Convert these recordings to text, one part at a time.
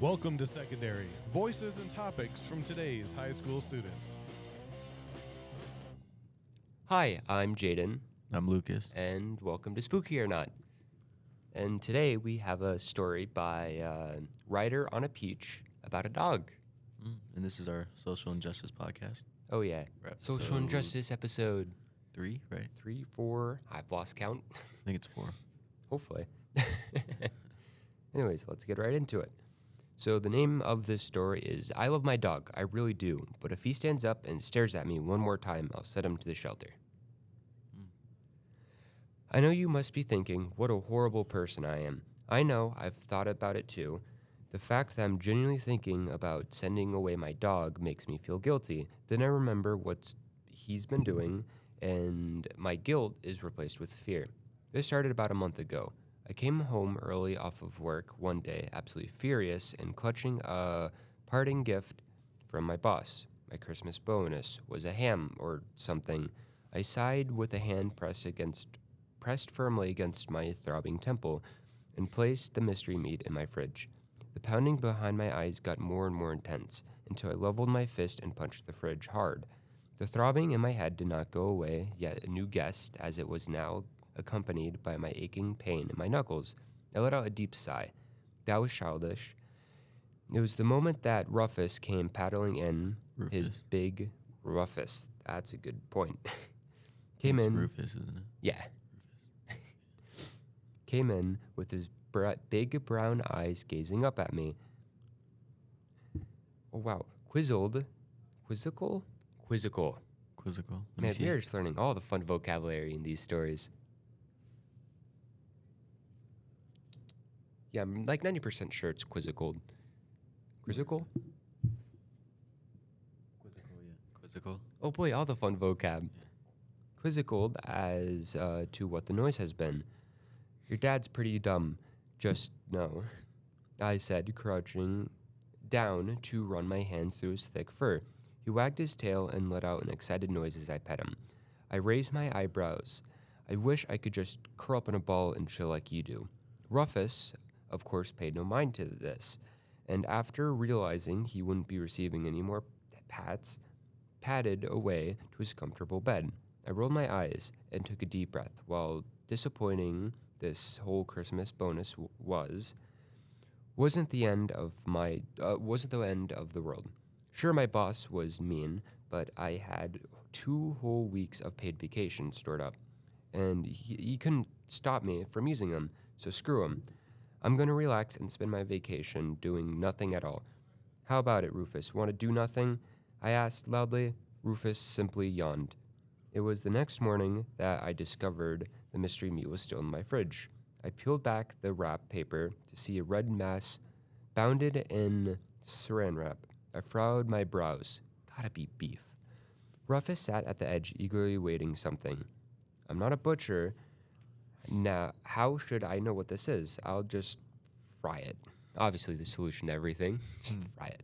Welcome to Secondary Voices and Topics from today's high school students. Hi, I'm Jaden, I'm Lucas. and welcome to Spooky or Not. And today we have a story by uh, Ryder on a Peach about a dog. Mm, And this is our social injustice podcast. Oh, yeah. We're Social episode injustice episode Three, right? three, four. I've lost count. I think it's four. Hopefully. Anyways, let's get right into it. So, the name of this story is I Love My Dog, I Really Do, but if he stands up and stares at me one more time, I'll send him to the shelter. I know you must be thinking, what a horrible person I am. I know, I've thought about it too. The fact that I'm genuinely thinking about sending away my dog makes me feel guilty. Then I remember what he's been doing, and my guilt is replaced with fear. This started about a month ago. I came home early off of work one day, absolutely furious, and clutching a parting gift from my boss. My Christmas bonus was a ham or something. I sighed with a hand pressed against pressed firmly against my throbbing temple and placed the mystery meat in my fridge. The pounding behind my eyes got more and more intense until I leveled my fist and punched the fridge hard. The throbbing in my head did not go away, yet a new guest, as it was now accompanied by my aching pain in my knuckles. I let out a deep sigh. That was childish. It was the moment that Rufus came paddling in, his big Rufus. That's a good point. came it's in. Rufus, isn't it? Yeah. Came in with his br- big brown eyes gazing up at me. Oh wow, quizzled, quizzical, quizzical. Quizzical. Let Man, we are just learning all the fun vocabulary in these stories. Yeah, I'm like ninety percent sure it's quizzical. Quizzical? Quizzical, yeah. Quizzical. Oh boy, all the fun vocab. Quizzical as uh, to what the noise has been. Your dad's pretty dumb. Just no. I said, crouching down to run my hands through his thick fur. He wagged his tail and let out an excited noise as I pet him. I raised my eyebrows. I wish I could just curl up in a ball and chill like you do. Rufus, of course, paid no mind to this, and after realizing he wouldn't be receiving any more pats, padded away to his comfortable bed. I rolled my eyes and took a deep breath. While disappointing this whole Christmas bonus w- was, wasn't the end of my uh, wasn't the end of the world. Sure, my boss was mean, but I had two whole weeks of paid vacation stored up, and he, he couldn't stop me from using them. So screw him. I'm gonna relax and spend my vacation doing nothing at all. How about it, Rufus? Want to do nothing? I asked loudly. Rufus simply yawned. It was the next morning that I discovered the mystery meat was still in my fridge. I peeled back the wrap paper to see a red mass bounded in saran wrap. I furrowed my brows. Gotta be beef. Rufus sat at the edge, eagerly waiting something. I'm not a butcher. Now, how should I know what this is? I'll just fry it. Obviously, the solution to everything. Just fry it.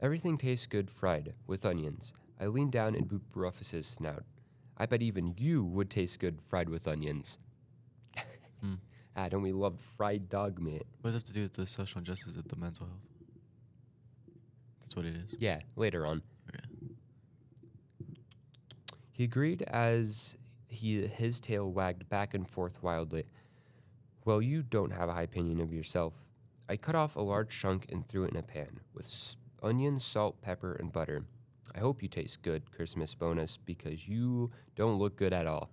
Everything tastes good fried with onions. I leaned down and booped Rufus's snout. I bet even you would taste good fried with onions. Hmm. Ah, don't we love fried dog meat? What does it have to do with the social injustice of the mental health? That's what it is. Yeah, later on. He agreed as he his tail wagged back and forth wildly. Well, you don't have a high opinion of yourself. I cut off a large chunk and threw it in a pan with onion, salt, pepper, and butter. I hope you taste good, Christmas bonus, because you don't look good at all.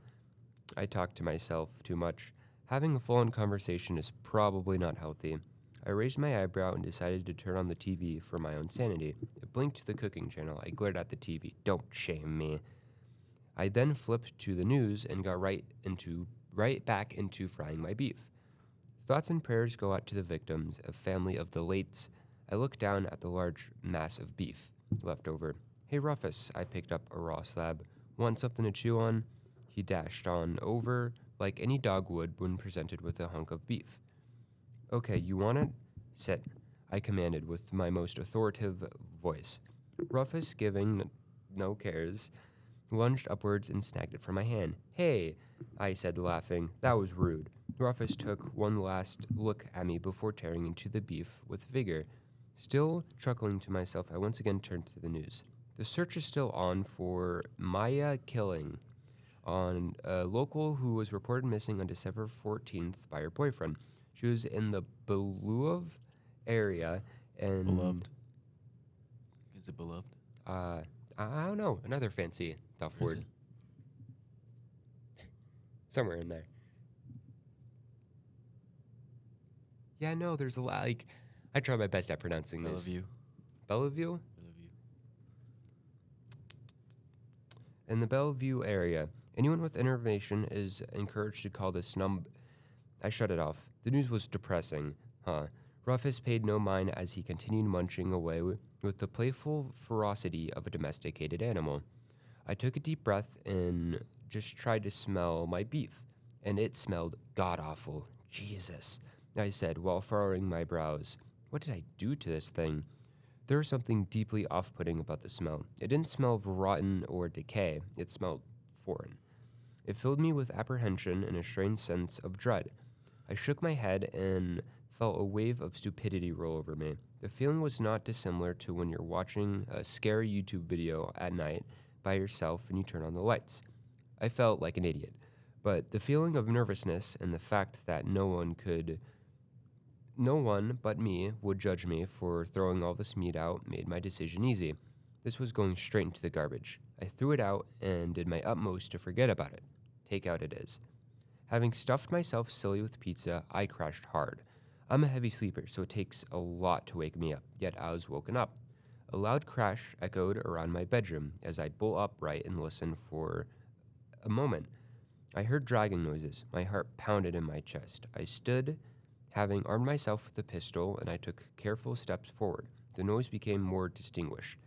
I talked to myself too much. Having a full on conversation is probably not healthy. I raised my eyebrow and decided to turn on the TV for my own sanity. It blinked to the cooking channel. I glared at the TV. Don't shame me. I then flipped to the news and got right into right back into frying my beef. Thoughts and prayers go out to the victims, a family of the lates. I look down at the large mass of beef left over. Hey Rufus, I picked up a raw slab. Want something to chew on? He dashed on over like any dog would when presented with a hunk of beef. Okay, you want it? Sit, I commanded with my most authoritative voice. Rufus, giving no cares, lunged upwards and snagged it from my hand. Hey, I said, laughing. That was rude. Rufus took one last look at me before tearing into the beef with vigor. Still chuckling to myself, I once again turned to the news. The search is still on for Maya Killing, on a local who was reported missing on December 14th by her boyfriend. She was in the Beluov area and Beloved. Is it beloved? uh, I don't know, another fancy tough Where word. Somewhere in there. Yeah, no, there's a lot. Like, I try my best at pronouncing this. Bellevue. Bellevue? Bellevue. In the Bellevue area, anyone with information is encouraged to call this num. I shut it off. The news was depressing, huh? Rufus paid no mind as he continued munching away with the playful ferocity of a domesticated animal. I took a deep breath and just tried to smell my beef, and it smelled god awful. Jesus, I said while furrowing my brows. What did I do to this thing? There was something deeply off putting about the smell. It didn't smell of rotten or decay, it smelled foreign. It filled me with apprehension and a strange sense of dread. I shook my head and felt a wave of stupidity roll over me. The feeling was not dissimilar to when you're watching a scary YouTube video at night by yourself and you turn on the lights. I felt like an idiot, but the feeling of nervousness and the fact that no one could no one but me would judge me for throwing all this meat out made my decision easy. This was going straight into the garbage. I threw it out and did my utmost to forget about it. Takeout it is. Having stuffed myself silly with pizza, I crashed hard. I'm a heavy sleeper, so it takes a lot to wake me up, yet I was woken up. A loud crash echoed around my bedroom as I bull upright and listened for a moment. I heard dragging noises. My heart pounded in my chest. I stood, having armed myself with a pistol, and I took careful steps forward. The noise became more distinguished.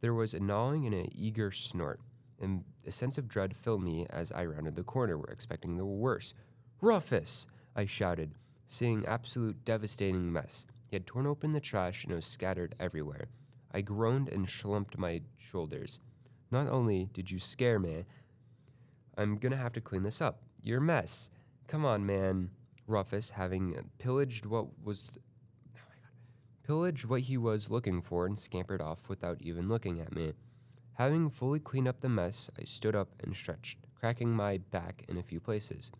There was a gnawing and an eager snort, and a sense of dread filled me as I rounded the corner, expecting the worst. Rufus! I shouted, seeing absolute devastating mess. He had torn open the trash and it was scattered everywhere. I groaned and slumped my shoulders. Not only did you scare me, I'm gonna have to clean this up. You're a mess. Come on, man. Rufus, having pillaged what was oh my God. pillaged what he was looking for and scampered off without even looking at me. Having fully cleaned up the mess, I stood up and stretched, cracking my back in a few places.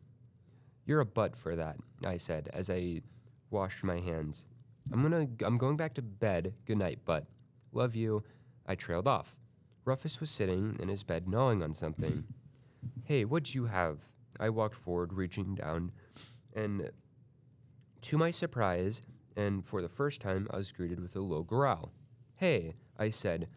You're a butt for that, I said as I washed my hands. I'm gonna I'm going back to bed. Good night, butt. Love you. I trailed off. Rufus was sitting in his bed gnawing on something. Hey, what'd you have? I walked forward, reaching down, and to my surprise, and for the first time, I was greeted with a low growl. Hey, I said,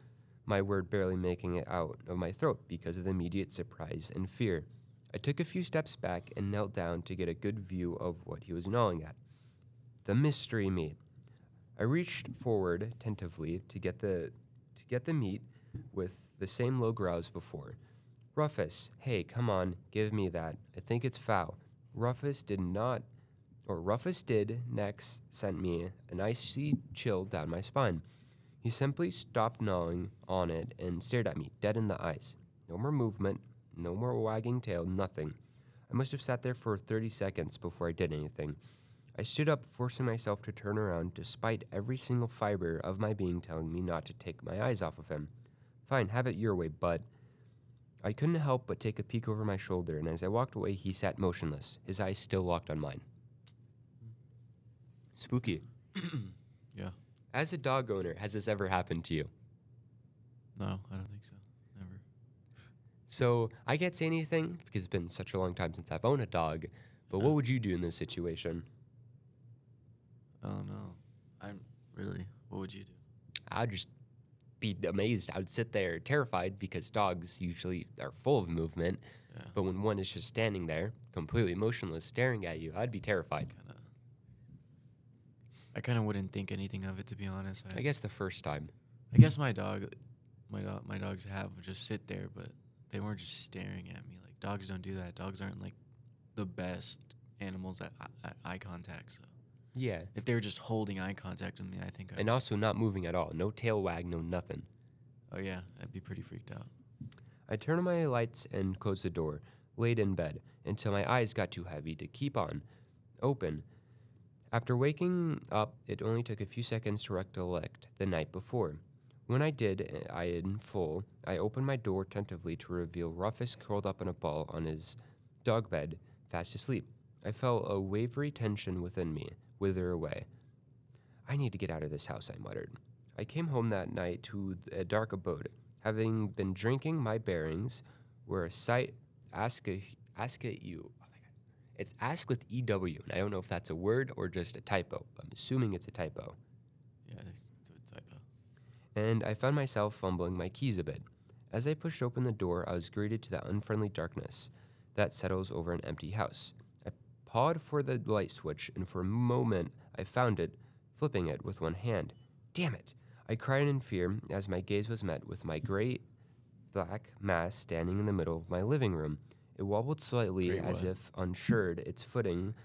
my word barely making it out of my throat because of the immediate surprise and fear. I took a few steps back and knelt down to get a good view of what he was gnawing at. The mystery meat. I reached forward tentatively to get the to get the meat with the same low growls before. Rufus, hey, come on, give me that. I think it's foul. Rufus did not, or Rufus did next sent me an icy chill down my spine. He simply stopped gnawing on it and stared at me, dead in the eyes. No more movement, no more wagging tail, nothing. I must have sat there for 30 seconds before I did anything. I stood up, forcing myself to turn around, despite every single fiber of my being telling me not to take my eyes off of him. Fine, have it your way, bud. I couldn't help but take a peek over my shoulder, and as I walked away, he sat motionless, his eyes still locked on mine. Spooky. Yeah. As a dog owner, has this ever happened to you? No, I don't think so. Never. So I can't say anything because it's been such a long time since I've owned a dog. But what uh. would you do in this situation? Oh no. I'm really. What would you do? I'd just be amazed. I would sit there terrified because dogs usually are full of movement. Yeah. But when one is just standing there, completely motionless, staring at you, I'd be terrified. Kind of. I kind of wouldn't think anything of it to be honest. I, I guess the first time. I guess my dog, my dog, my dogs have would just sit there, but they weren't just staring at me. Like dogs don't do that. Dogs aren't like the best animals at, at eye contact. So Yeah. if they were just holding eye contact with me, I think. I And also not moving at all. No tail wag, no nothing. oh yeah, I'd be pretty freaked out. I turned on my lights and closed the door, laid in bed, until my eyes got too heavy to keep on. open. After waking up, it only took a few seconds to recollect the night before. When I did, I in full, I opened my door tentatively to reveal Rufus curled up in a ball on his dog bed, fast asleep. I felt a wavery tension within me wither away. I need to get out of this house, I muttered. I came home that night to a dark abode, having been drinking my bearings, where a sight ask a, ask a you. It's ask with EW, and I don't know if that's a word or just a typo. I'm assuming it's a typo. Yeah, it's, it's a typo. And I found myself fumbling my keys a bit. As I pushed open the door, I was greeted to that unfriendly darkness that settles over an empty house. I pawed for the light switch, and for a moment I found it, flipping it with one hand. Damn it! I cried in fear as my gaze was met with my great black mass standing in the middle of my living room. It wobbled slightly Great as what? if unsure its footing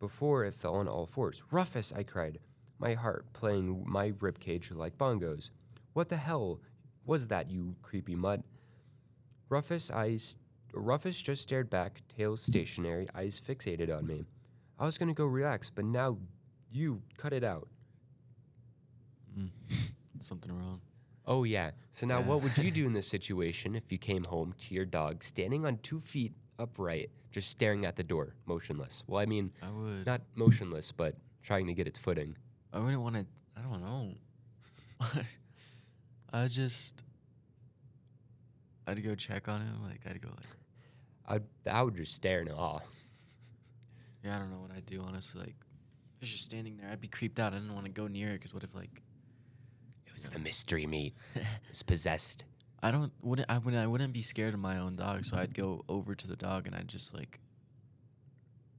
before it fell on all fours. Rufus, I cried, my heart playing my ribcage like bongos. What the hell was that, you creepy mutt? Rufus, I st- Rufus just stared back, tail stationary, eyes fixated on me. I was gonna go relax, but now you cut it out. Mm. Something wrong. Oh yeah. So now, what would you do in this situation if you came home to your dog standing on two feet upright, just staring at the door, motionless? Well, I mean, I would. not motionless, but trying to get its footing. I wouldn't want to. I don't know. I just. I'd go check on him. Like I'd go like, I'd, I would just stare in awe. yeah, I don't know what I'd do honestly. Like, if it's just standing there, I'd be creeped out. I didn't want to go near it because what if like It was the mystery meat. It's possessed. I don't wouldn't I wouldn't I wouldn't be scared of my own dog, so I'd go over to the dog and I'd just like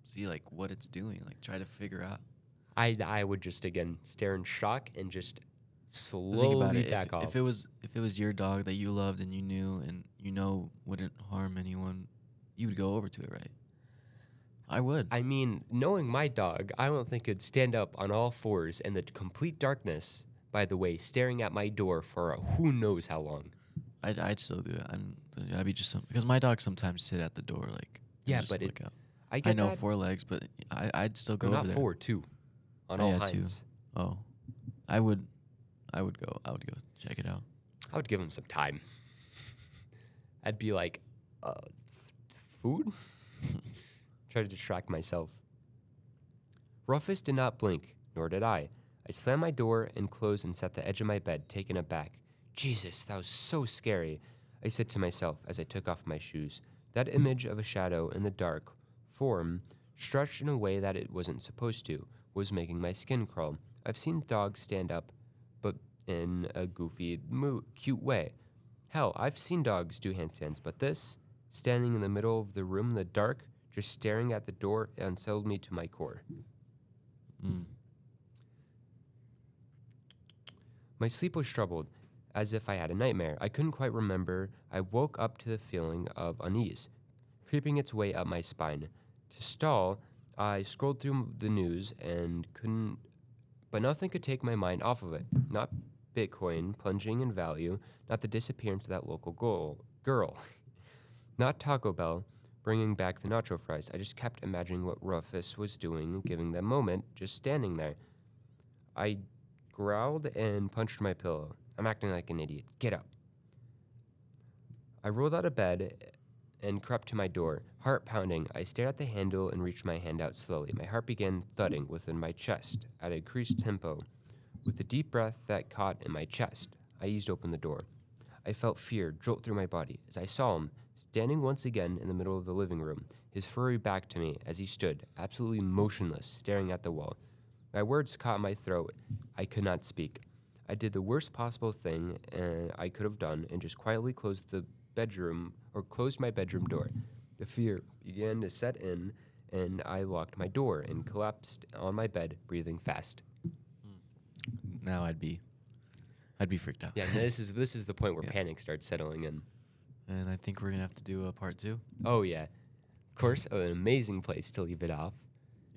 see like what it's doing, like try to figure out. I I would just again stare in shock and just But slowly Think about it. back If, off. if it was if it was your dog that you loved and you knew and you know wouldn't harm anyone, you would go over to it, right? I would. I mean, knowing my dog, I don't think it'd stand up on all fours in the complete darkness. By the way, staring at my door for who knows how long. I'd, I'd still do it. I'd, I'd be just some, because my dogs sometimes sit at the door, like Yeah, just but it-. I I know that. four legs, but I, I'd still go No, over not there. four, two, on Oh, all yeah, two. Oh, I would, I would go. I would go check it out. I would give him some time. I'd be like, uh, food? Try to distract myself. Rufus did not blink, nor did I. I slammed my door and closed and sat at the edge of my bed, taken aback. Jesus, that was so scary, I said to myself as I took off my shoes. That image of a shadow in the dark form, stretched in a way that it wasn't supposed to, was making my skin crawl. I've seen dogs stand up, but in a goofy, mo- cute way. Hell, I've seen dogs do handstands, but this, standing in the middle of the room in the dark, just staring at the door, unsettled me to my core. Mm. My sleep was troubled, as if I had a nightmare. I couldn't quite remember. I woke up to the feeling of unease, creeping its way up my spine. To stall, I scrolled through the news and couldn't, but nothing could take my mind off of it. Not Bitcoin plunging in value, not the disappearance of that local girl, girl, not Taco Bell bringing back the nacho fries. I just kept imagining what Rufus was doing, giving that moment, just standing there. I growled and punched my pillow. I'm acting like an idiot. Get up. I rolled out of bed and crept to my door, heart pounding. I stared at the handle and reached my hand out slowly. My heart began thudding within my chest at increased tempo. With a deep breath that caught in my chest, I eased open the door. I felt fear jolt through my body as I saw him standing once again in the middle of the living room, his furry back to me as he stood, absolutely motionless, staring at the wall. My words caught my throat. I could not speak. I did the worst possible thing uh, I could have done and just quietly closed the bedroom or closed my bedroom door. The fear began to set in, and I locked my door and collapsed on my bed, breathing fast. Now I'd be, I'd be freaked out. Yeah, this is this is the point where Yeah. panic starts settling in. and I think we're gonna have to do a part two. Oh yeah, of course, an amazing place to leave it off.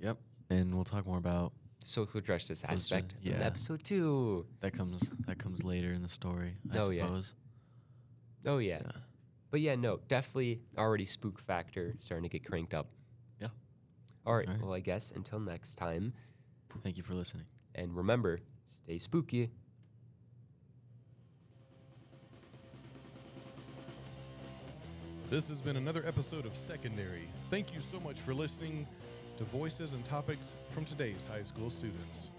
Yep. And we'll talk more about Social justice Social ju- aspect in yeah. episode two. that comes that comes later in the story. I Oh, yeah. suppose. Oh yeah. Yeah. But yeah, no, definitely already spook factor starting to get cranked up. Yeah. All right. All right. Well, I guess until next time. Thank you for listening. And remember, stay spooky. This has been another episode of Secondary. Thank you so much for listening to Voices and Topics from today's high school students.